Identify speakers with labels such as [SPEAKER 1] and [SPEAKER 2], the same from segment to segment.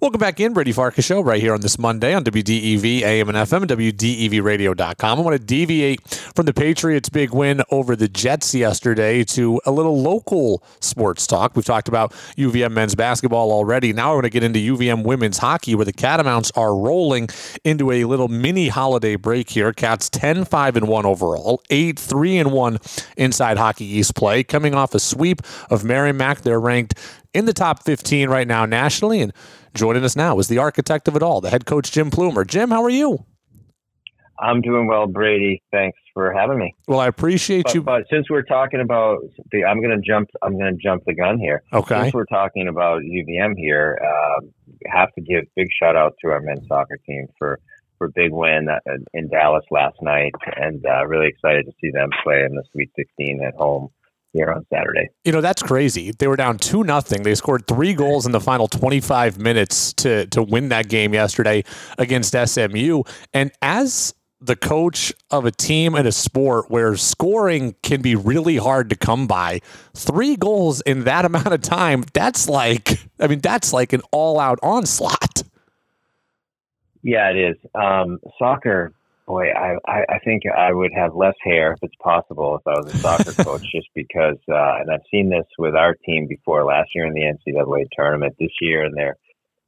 [SPEAKER 1] Welcome back in, Brady Farkas Show, right here on this Monday on WDEV, AM and FM, and WDEVradio.com. I want to deviate from the Patriots' big win over the Jets yesterday to a little local sports talk. We've talked about UVM men's basketball already. Now I want to get into UVM women's hockey, where the Catamounts are rolling into a little mini holiday break here. Cats 10 5 and 1 overall, 8 3 and 1 inside Hockey East play, coming off a sweep of Merrimack. They're ranked in the top 15 right now nationally. And joining us now is the architect of it all, the head coach, Jim Plumer. Jim, how are you?
[SPEAKER 2] I'm doing well, Brady. Thanks for having me.
[SPEAKER 1] Well, I appreciate
[SPEAKER 2] but,
[SPEAKER 1] you.
[SPEAKER 2] But since we're talking about the, I'm going to jump. I'm going to jump the gun here.
[SPEAKER 1] Okay.
[SPEAKER 2] Since we're talking about UVM here, uh, have to give big shout out to our men's soccer team for for big win uh, in Dallas last night, and uh, really excited to see them play in the Sweet 16 at home here on Saturday.
[SPEAKER 1] You know, that's crazy. They were down 2 nothing. They scored 3 goals in the final 25 minutes to to win that game yesterday against SMU. And as the coach of a team in a sport where scoring can be really hard to come by, 3 goals in that amount of time, that's like I mean, that's like an all-out onslaught.
[SPEAKER 2] Yeah, it is. Um, soccer boy, I, I, I think I would have less hair if it's possible if I was a soccer coach, just because, uh, and I've seen this with our team before last year in the NCAA tournament, this year in their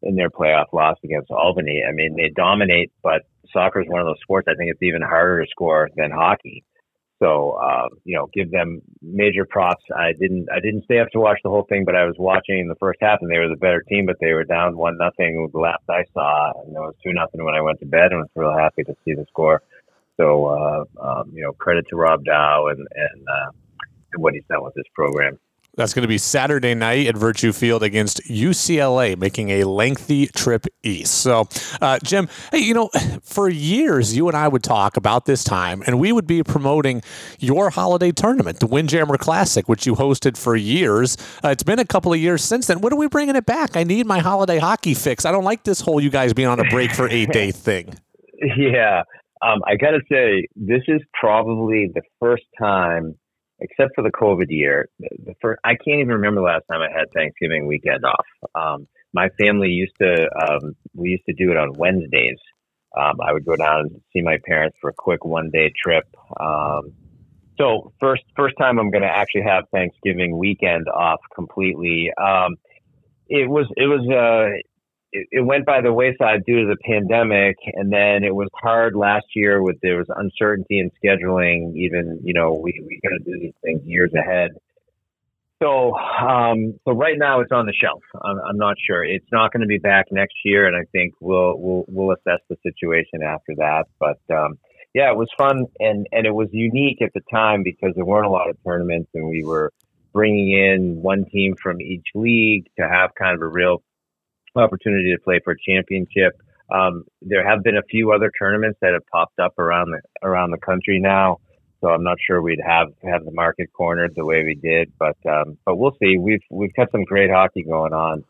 [SPEAKER 2] in their playoff loss against Albany. I mean, they dominate, but soccer is one of those sports. I think it's even harder to score than hockey. So, uh, you know, give them major props. I didn't, I didn't stay up to watch the whole thing, but I was watching the first half, and they were the better team. But they were down one nothing the last I saw, and it was two nothing when I went to bed, and was real happy to see the score. So, uh, um, you know, credit to Rob Dow and and uh, what he's done with this program.
[SPEAKER 1] That's going to be Saturday night at Virtue Field against UCLA, making a lengthy trip east. So, uh, Jim, hey, you know, for years, you and I would talk about this time, and we would be promoting your holiday tournament, the Windjammer Classic, which you hosted for years. Uh, it's been a couple of years since then. When are we bringing it back? I need my holiday hockey fix. I don't like this whole you guys being on a break for eight day thing.
[SPEAKER 2] Yeah. Um, I got to say, this is probably the first time except for the COVID year, the first, I can't even remember the last time I had Thanksgiving weekend off. Um, my family used to, um, we used to do it on Wednesdays. Um, I would go down and see my parents for a quick one day trip. Um, so first, first time I'm going to actually have Thanksgiving weekend off completely. Um, it was, it was, uh, it, it went by the wayside due to the pandemic, and then it was hard last year with there was uncertainty in scheduling. Even you know we we got to do these things years ahead. So um, so right now it's on the shelf. I'm, I'm not sure. It's not going to be back next year, and I think we'll we'll we'll assess the situation after that. But um, yeah, it was fun, and and it was unique at the time because there weren't a lot of tournaments, and we were bringing in one team from each league to have kind of a real opportunity to play for a championship. Um, there have been a few other tournaments that have popped up around the around the country now, so I'm not sure we'd have have the market cornered the way we did, but um, but we'll see. We've we've got some great hockey going on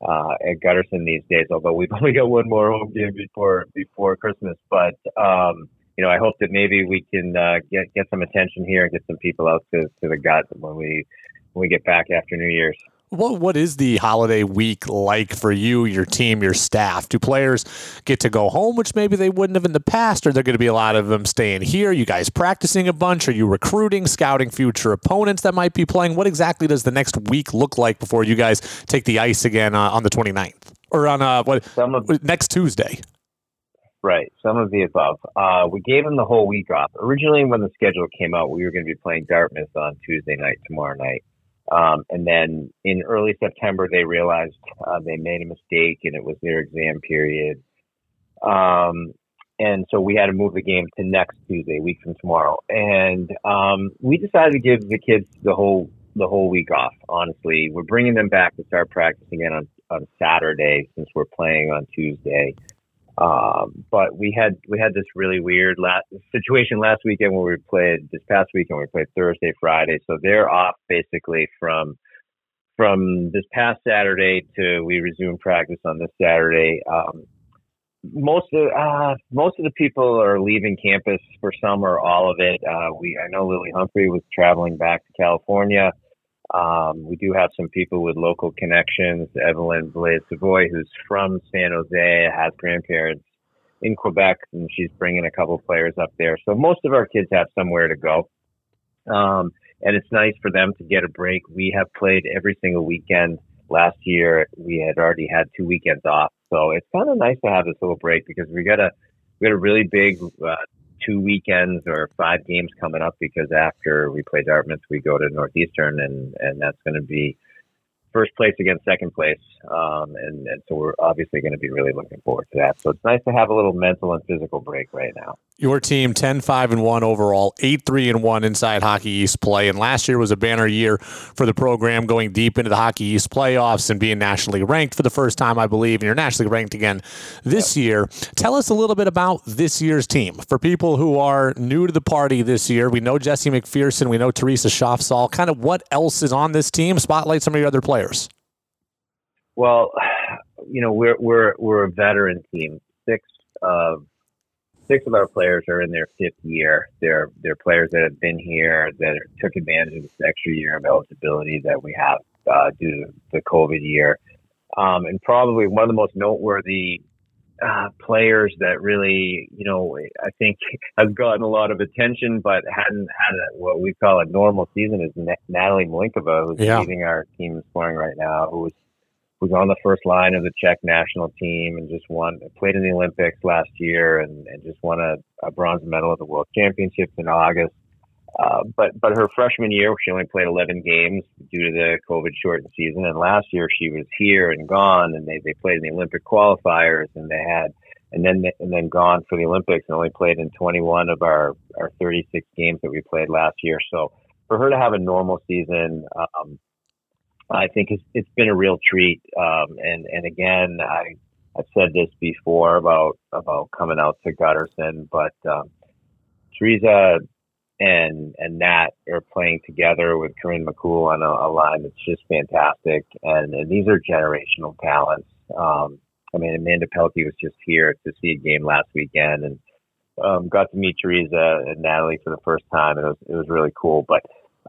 [SPEAKER 2] uh, at Gutterson these days. Although we've only got one more home game before before Christmas, but um, you know I hope that maybe we can uh, get get some attention here and get some people out to to the gut when we when we get back after New Year's.
[SPEAKER 1] What what is the holiday week like for you, your team, your staff? Do players get to go home, which maybe they wouldn't have in the past? Or are there going to be a lot of them staying here? You guys practicing a bunch? Are you recruiting, scouting future opponents that might be playing? What exactly does the next week look like before you guys take the ice again uh, on the 29th or on uh, what of, next Tuesday?
[SPEAKER 2] Right, some of the above. Uh, we gave them the whole week off. Originally, when the schedule came out, we were going to be playing Dartmouth on Tuesday night, tomorrow night. Um, and then in early September, they realized uh, they made a mistake and it was their exam period. Um, and so we had to move the game to next Tuesday, a week from tomorrow. And um, we decided to give the kids the whole the whole week off. Honestly, we're bringing them back to start practicing again on on Saturday since we're playing on Tuesday. Um, but we had we had this really weird last situation last weekend where we played this past weekend we played Thursday, Friday, so they're off basically from from this past Saturday to we resume practice on this Saturday. Um, most of uh, most of the people are leaving campus for some or all of it. Uh, we I know Lily Humphrey was traveling back to California. Um, we do have some people with local connections. Evelyn Blais-Savoie, who's from San Jose, has grandparents in Quebec, and she's bringing a couple players up there. So most of our kids have somewhere to go. Um, and it's nice for them to get a break. We have played every single weekend. Last year, we had already had two weekends off. So it's kind of nice to have this little break because we got a, we got a really big, uh, two weekends or five games coming up because after we play Dartmouth, we go to Northeastern and, and that's going to be first place against second place. Um, and, and so we're obviously going to be really looking forward to that. So it's nice to have a little mental and physical break right now.
[SPEAKER 1] Your team 10 5 and 1 overall, 8 3 and 1 inside Hockey East play. And last year was a banner year for the program going deep into the Hockey East playoffs and being nationally ranked for the first time, I believe. And you're nationally ranked again this yep. year. Tell us a little bit about this year's team. For people who are new to the party this year, we know Jessie McPherson, we know Teresa Schafzahl. Kind of what else is on this team? Spotlight some of your other players.
[SPEAKER 2] Well, you know, we're, we're, we're a veteran team. Six of six of our players are in their fifth year. They're they're players that have been here that took advantage of this extra year of eligibility that we have uh, due to the COVID year. Um, and probably one of the most noteworthy uh, players that really, you know, I think has gotten a lot of attention, but hadn't had a, what we call a normal season is Natalie Mlynkova, who's yeah. leading our team scoring right now, who was was on the first line of the Czech national team and just won, played in the Olympics last year and, and just won a, a bronze medal at the World Championships in August. Uh, but but her freshman year, she only played 11 games due to the COVID shortened season. And last year, she was here and gone, and they, they played in the Olympic qualifiers, and they had and then and then gone for the Olympics, and only played in 21 of our our 36 games that we played last year. So for her to have a normal season, um, I think it's, it's been a real treat. Um, and, and again, I, I've said this before about, about coming out to Gutterson, but, um, Teresa and, and Nat are playing together with Corinne McCool on a, a line that's just fantastic. And, and these are generational talents. Um, I mean, Amanda Pelkey was just here to see a game last weekend and, um, got to meet Teresa and Natalie for the first time. And it was, it was really cool. But,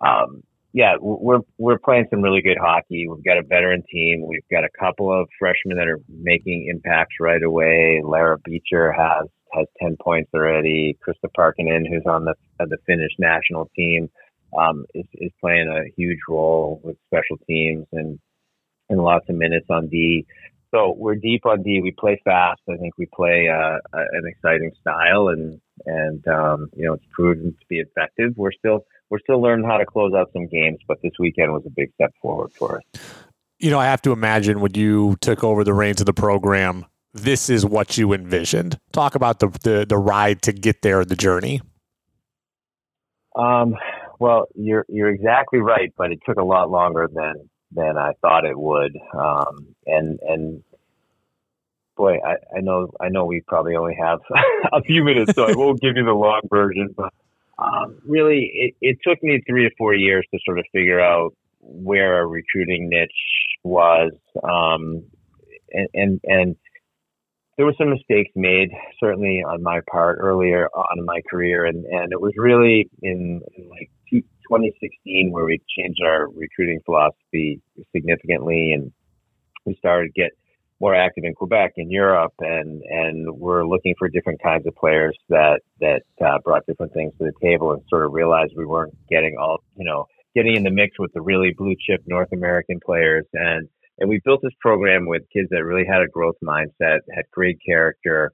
[SPEAKER 2] um, yeah, we're we're playing some really good hockey. We've got a veteran team. We've got a couple of freshmen that are making impacts right away. Lara Beecher has has ten points already. Krista Parkkonen, who's on the the Finnish national team, um, is is playing a huge role with special teams and and lots of minutes on D. So we're deep on D. We play fast. I think we play uh, an exciting style, and and um, you know it's proven to be effective. We're still we're still learning how to close out some games, but this weekend was a big step forward for us.
[SPEAKER 1] You know, I have to imagine when you took over the reins of the program, this is what you envisioned. Talk about the the, the ride to get there, the journey.
[SPEAKER 2] Um, well, you're you're exactly right, but it took a lot longer than than I thought it would. Um, and and boy, I, I know I know we probably only have a few minutes, so I won't give you the long version. But um, really, it, it took me three to four years to sort of figure out where a recruiting niche was, um, and, and and there were some mistakes made, certainly on my part earlier on in my career, and and it was really in, in like 2016 where we changed our recruiting philosophy significantly, and we started get more active in Quebec in Europe, and and we're looking for different kinds of players that that uh, brought different things to the table, and sort of realized we weren't getting all you know getting in the mix with the really blue chip North American players, and and we built this program with kids that really had a growth mindset, had great character,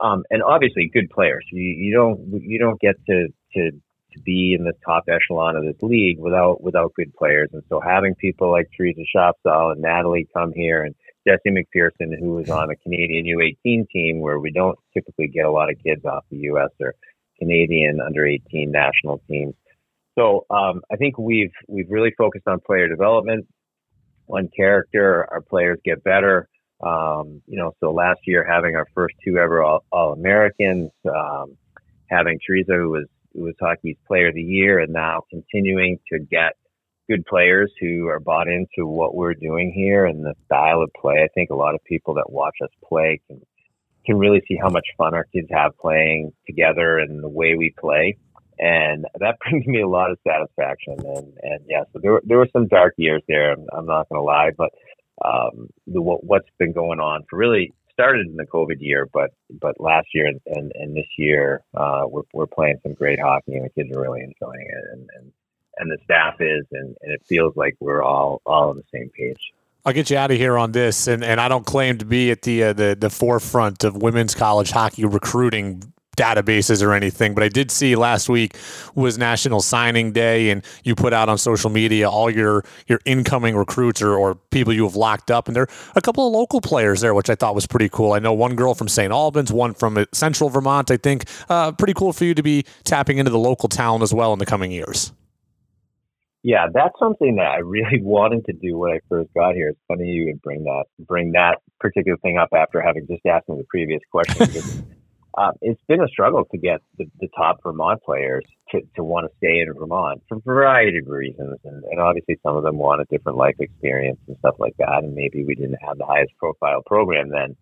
[SPEAKER 2] um, and obviously good players. You you don't you don't get to to to be in the top echelon of this league without without good players, and so having people like Teresa Schafzahl and Natalie come here and Jessie McPherson, who was on a Canadian U18 team where we don't typically get a lot of kids off the U.S. or Canadian under 18 national teams. So um, I think we've we've really focused on player development, on character. Our players get better. Um, you know, so last year having our first two ever All, all Americans, um, having Teresa who was who was hockey's player of the year, and now continuing to get good players who are bought into what we're doing here and the style of play. I think a lot of people that watch us play can can really see how much fun our kids have playing together and the way we play. and that brings me a lot of satisfaction. And and yeah, so there there were some dark years there. I'm, I'm not going to lie, but um, the, what's been going on for really started in the COVID year, but but last year and, and, and this year, uh, we're we're playing some great hockey, and the kids are really enjoying it, and and, and the staff is, and, and it feels like we're all all on the same page.
[SPEAKER 1] I'll get you out of here on this, and, and I don't claim to be at the uh, the the forefront of women's college hockey recruiting databases or anything, but I did see last week was National Signing Day, and you put out on social media all your your incoming recruits or, or people you have locked up, and there are a couple of local players there, which I thought was pretty cool. I know one girl from St. Albans, one from Central Vermont. I think uh, pretty cool for you to be tapping into the local town as well in the coming years.
[SPEAKER 2] Yeah, that's something that I really wanted to do when I first got here. It's funny you would bring that bring that particular thing up after having just asked me the previous question. um, it's been a struggle to get the, the top Vermont players to, to want to stay in Vermont for a variety of reasons. And, and obviously, some of them want a different life experience and stuff like that. And maybe we didn't have the highest profile program then.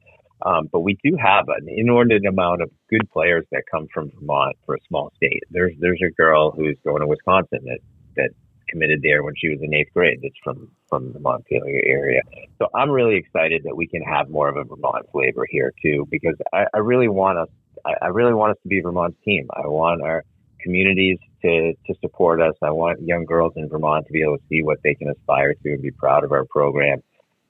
[SPEAKER 2] Um, but we do have an inordinate amount of good players that come from Vermont for a small state. There's there's a girl who's going to Wisconsin that that committed there when she was in eighth grade. That's from from the Montpelier area. So I'm really excited that we can have more of a Vermont flavor here too, because I, I really want us I, I really want us to be Vermont's team. I want our communities to, to support us. I want young girls in Vermont to be able to see what they can aspire to and be proud of our program.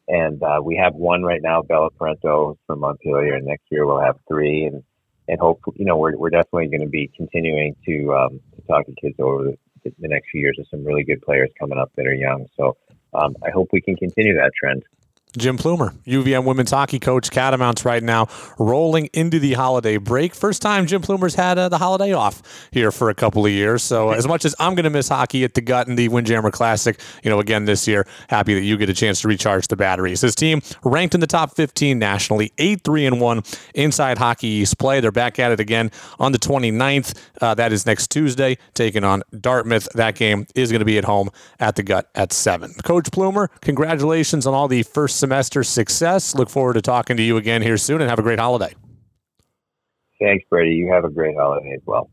[SPEAKER 2] And uh, we have one right now, Bella Parento from Montpelier, and next year we'll have three. And and hope you know we're we're definitely going to be continuing to um, to talk to kids over the, next few years. There's some really good players coming up that are young. So um, I hope we can continue that trend.
[SPEAKER 1] Jim Plumer, UVM women's hockey coach, Catamounts right now, rolling into the holiday break. First time Jim Plumer's had uh, the holiday off here for a couple of years. So as much as I'm going to miss hockey at the Gut and the Windjammer Classic, you know, again this year, happy that you get a chance to recharge the batteries. His team ranked in the top 15 nationally, 8-3 and 1 inside Hockey East play. They're back at it again on the 29th. Uh, that is next Tuesday, taking on Dartmouth. That game is going to be at home at the Gut at 7. Coach Plumer, congratulations on all the first semester success. Look forward to talking to you again here soon and have a great holiday.
[SPEAKER 2] Thanks, Brady. You have a great holiday as well.